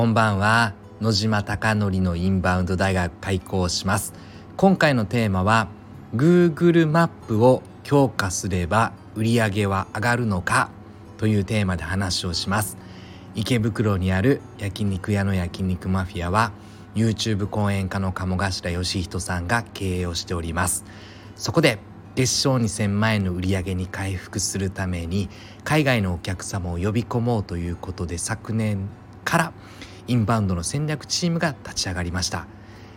こんばんは。野島貴則のインバウンド大学開校します。今回のテーマは Google マップを強化すれば売上は上がるのかというテーマで話をします。池袋にある焼肉屋の焼肉マフィアは YouTube 講演家の鴨頭義人さんが経営をしております。そこで月賞2000万円の売り上げに回復するために海外のお客様を呼び込もうということで昨年からインバウンドの戦略チームが立ち上がりました。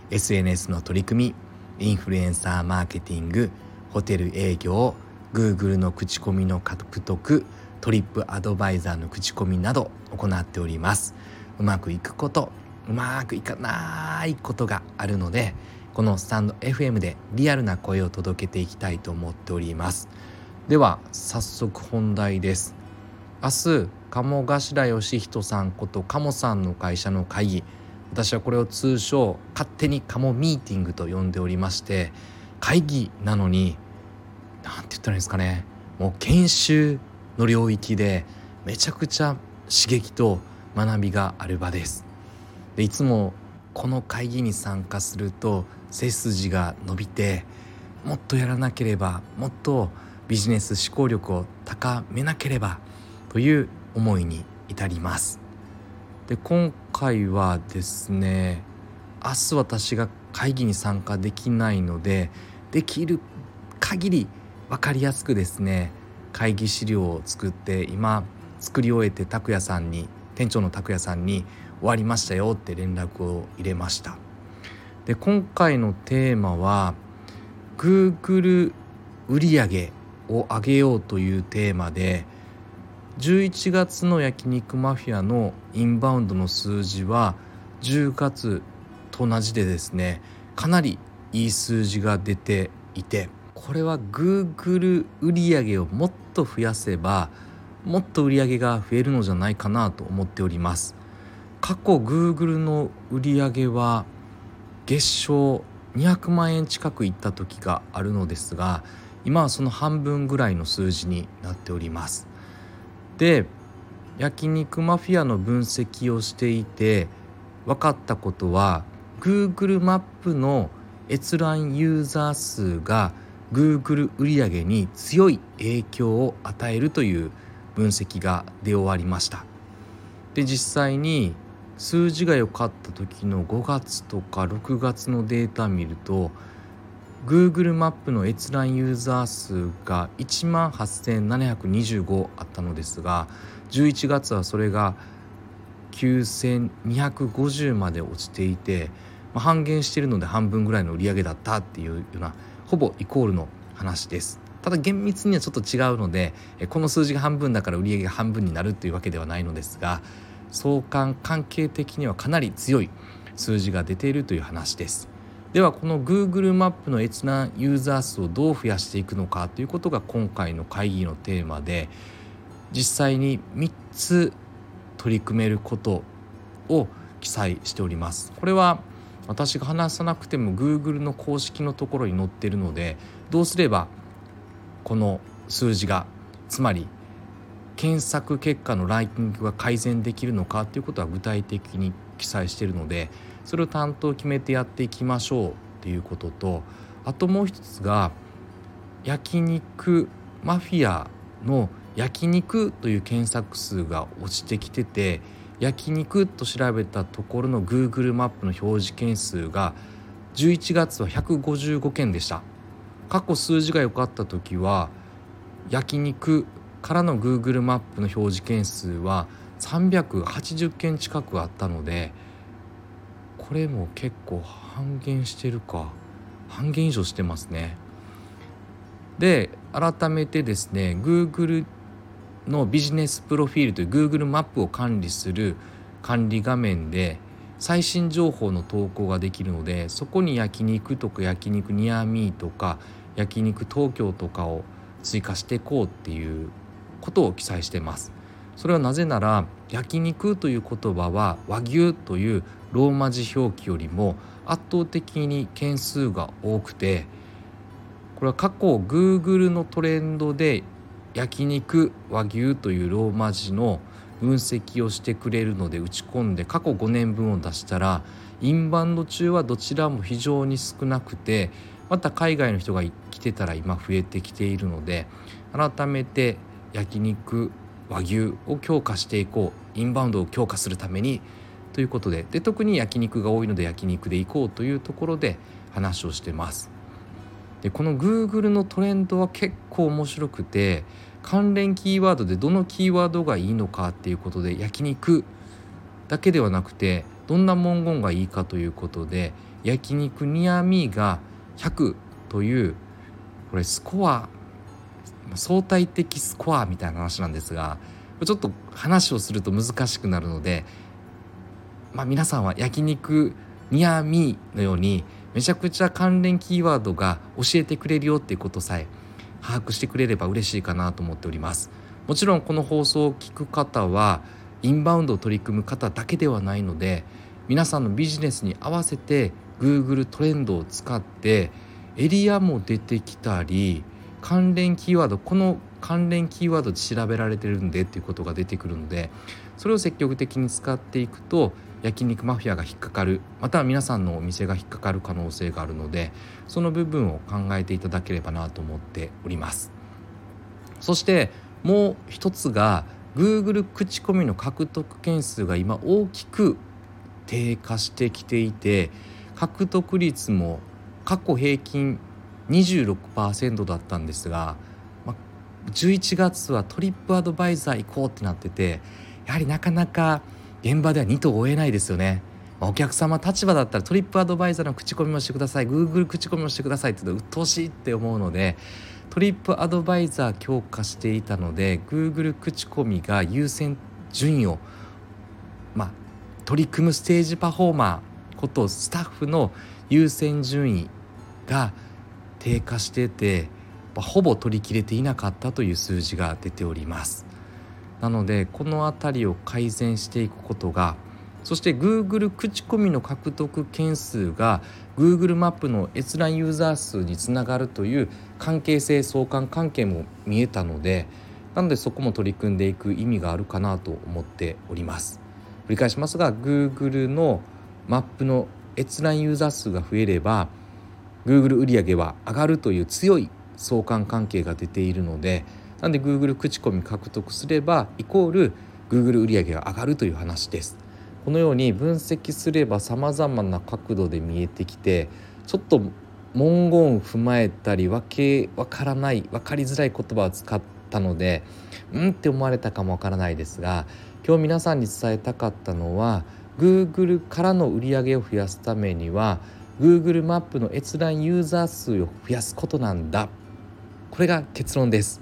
SNS の取り組みインフルエンサーマーケティングホテル営業 Google の口コミの獲得トリップアドバイザーの口コミなど行っております。うまくいくことうまくいかないことがあるのでこのスタンド FM でリアルな声を届けていきたいと思っております。では早速本題です。明日鴨頭義人さんこと鴨さんの会社の会議私はこれを通称勝手に鴨ミーティングと呼んでおりまして会議なのに何て言ったらいいんですかね。もう研修の領域でめちゃくちゃ刺激と学びがある場です。でいつもこの会議に参加すると背筋が伸びてもっとやらなければもっとビジネス思考力を高めなければという思いに至ります。で今回はですね明日私が会議に参加できないのでできる限り分かりやすくですね会議資料を作って今作り終えて拓也さんに店長の拓也さんに終わりましたよって連絡を入れました。で今回のテーマは Google 売上を上げようというテーマで11月の焼肉マフィアのインバウンドの数字は10月と同じでですねかなりいい数字が出ていてこれは Google 売上をもっと増やせばもっと売上が増えるのじゃないかなと思っております。過去 Google の売上は月賞200万円近くいった時があるのですが今はその半分ぐらいの数字になっております。で焼肉マフィアの分析をしていて分かったことは Google マップの閲覧ユーザー数が Google 売上に強い影響を与えるという分析が出終わりました。で実際に数字が良かった時の5月とか6月のデータ見ると Google マップの閲覧ユーザー数が1万8725あったのですが11月はそれが9250まで落ちていて、まあ、半減しているので半分ぐらいの売り上げだったっていうようなほぼイコールの話です。ただ厳密にはちょっと違うのでこの数字が半分だから売り上げが半分になるというわけではないのですが相関関係的にはかなり強い数字が出ているという話ですではこの Google マップの閲覧ユーザー数をどう増やしていくのかということが今回の会議のテーマで実際に3つ取り組めることを記載しております。これは私が話さなくても Google の公式のところに載ってるのでどうすればこの数字がつまり検索結果のランキングが改善できるのかということは具体的に記載しているのでそれを担当決めてやっていきましょうっていうこととあともう一つが焼肉マフィアの焼肉という検索数が落ちてきてて焼肉と調べたところの Google マップの表示件数が11月は155件でした。過去数字が良かった時は焼肉からの Google マップの表示件数は380件近くあったのでこれも結構半減してるか。半減以上してますね。で改めてですね Google のビジネスプロフィールという Google マップを管理する管理画面で最新情報の投稿ができるのでそこに焼肉とか焼肉ニアミーとか焼肉東京とかを追加していこうっていうことを記載してます。それはなぜなら焼肉という言葉は和牛というローマ字表記よりも圧倒的に件数が多くてこれは過去 Google のトレンドで焼肉和牛というローマ字の分析をしてくれるので打ち込んで過去5年分を出したらインバウンド中はどちらも非常に少なくてまた海外の人が来てたら今増えてきているので改めて焼肉和牛を強化していこうインバウンドを強化するためにということでで特に焼肉が多いので焼肉で行こうというところで話をしてます。でこの Google のトレンドは結構面白くて関連キーワードでどのキーワードがいいのかっていうことで焼肉だけではなくてどんな文言がいいかということで焼肉ニアミーが100というこれスコア相対的スコアみたいな話なんですがちょっと話をすると難しくなるので、まあ、皆さんは焼肉ニアミーのようにめちゃくちゃ関連キーワードが教えてくれるよっていうことさえ把握してくれれば嬉しいかなと思っております。もちろんこの放送を聞く方はインバウンドを取り組む方だけではないので皆さんのビジネスに合わせて Google トレンドを使ってエリアも出てきたり関連キーワードこの関連キーワードで調べられてるんでっていうことが出てくるのでそれを積極的に使っていくと焼肉マフィアが引っかかる。または皆さんのお店が引っかかる可能性があるのでその部分を考えていただければなと思っております。そしてもう一つが Google 口コミの獲得件数が今大きく低下してきていて獲得率も過去平均26%だったんですが、まあ11月はトリップアドバイザー行こうってなっててやはりなかなか現場では2と追えないですよね。お客様立場だったらトリップアドバイザーの口コミもしてください Google 口コミもしてくださいって言うと鬱陶しいって思うのでトリップアドバイザー強化していたので Google 口コミが優先順位をまあ取り組むステージパフォーマーことスタッフの優先順位が低下しててほぼ取り切れていなかったという数字が出ております。なのでこの辺りを改善していくことがそして Google 口コミの獲得件数が Google マップの閲覧ユーザー数につながるという関係性相関関係も見えたのでなのでそこも取り組んでいく意味があるかなと思っております。繰り返しますが Google のマップの閲覧ユーザー数が増えれば Google 売上は上がるという強い相関関係が出ているのでなんで Google 口コミ獲得すればイコール Google 売上が上がるという話です。このように分析すればさまざまな角度で見えてきてちょっと文言を踏まえたりわけわからない分かりづらい言葉を使ったのでうんって思われたかもわからないですが今日皆さんに伝えたかったのは Google からの売り上げを増やすためには Google マップの閲覧ユーザー数を増やすことなんだ。これが結論です。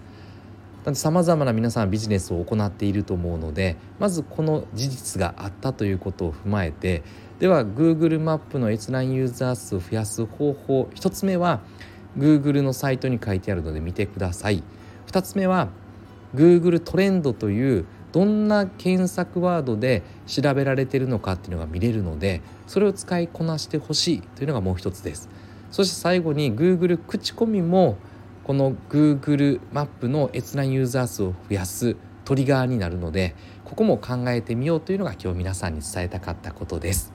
さまざまな皆さんビジネスを行っていると思うのでまずこの事実があったということを踏まえてでは Google マップの閲覧ユーザー数を増やす方法1つ目は Google のサイトに書いてあるので見てください。2つ目は Google トレンドというどんな検索ワードで調べられているのかっていうのが見れるのでそれを使いこなしてほしいというのがもう一つです。そして最後に Google 口コミもこの Google マップの閲覧ユーザー数を増やすトリガーになるのでここも考えてみようというのが今日皆さんに伝えたかったことです。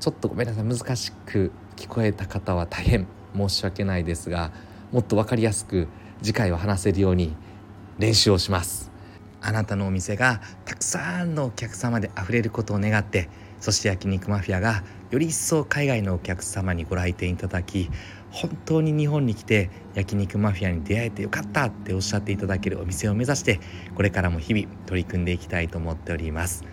ちょっとごめんなさい。難しく聞こえた方は大変申し訳ないですがもっと分かりやすく次回は話せるように練習をします。あなたのお店がたくさんのお客様であふれることを願ってそして焼肉マフィアがより一層海外のお客様にご来店いただき本当に日本に来て焼肉マフィアに出会えてよかったっておっしゃっていただけるお店を目指してこれからも日々取り組んでいきたいと思っております。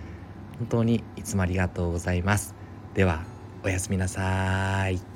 本当にいつもありがとうございます。ではおやすみなさい。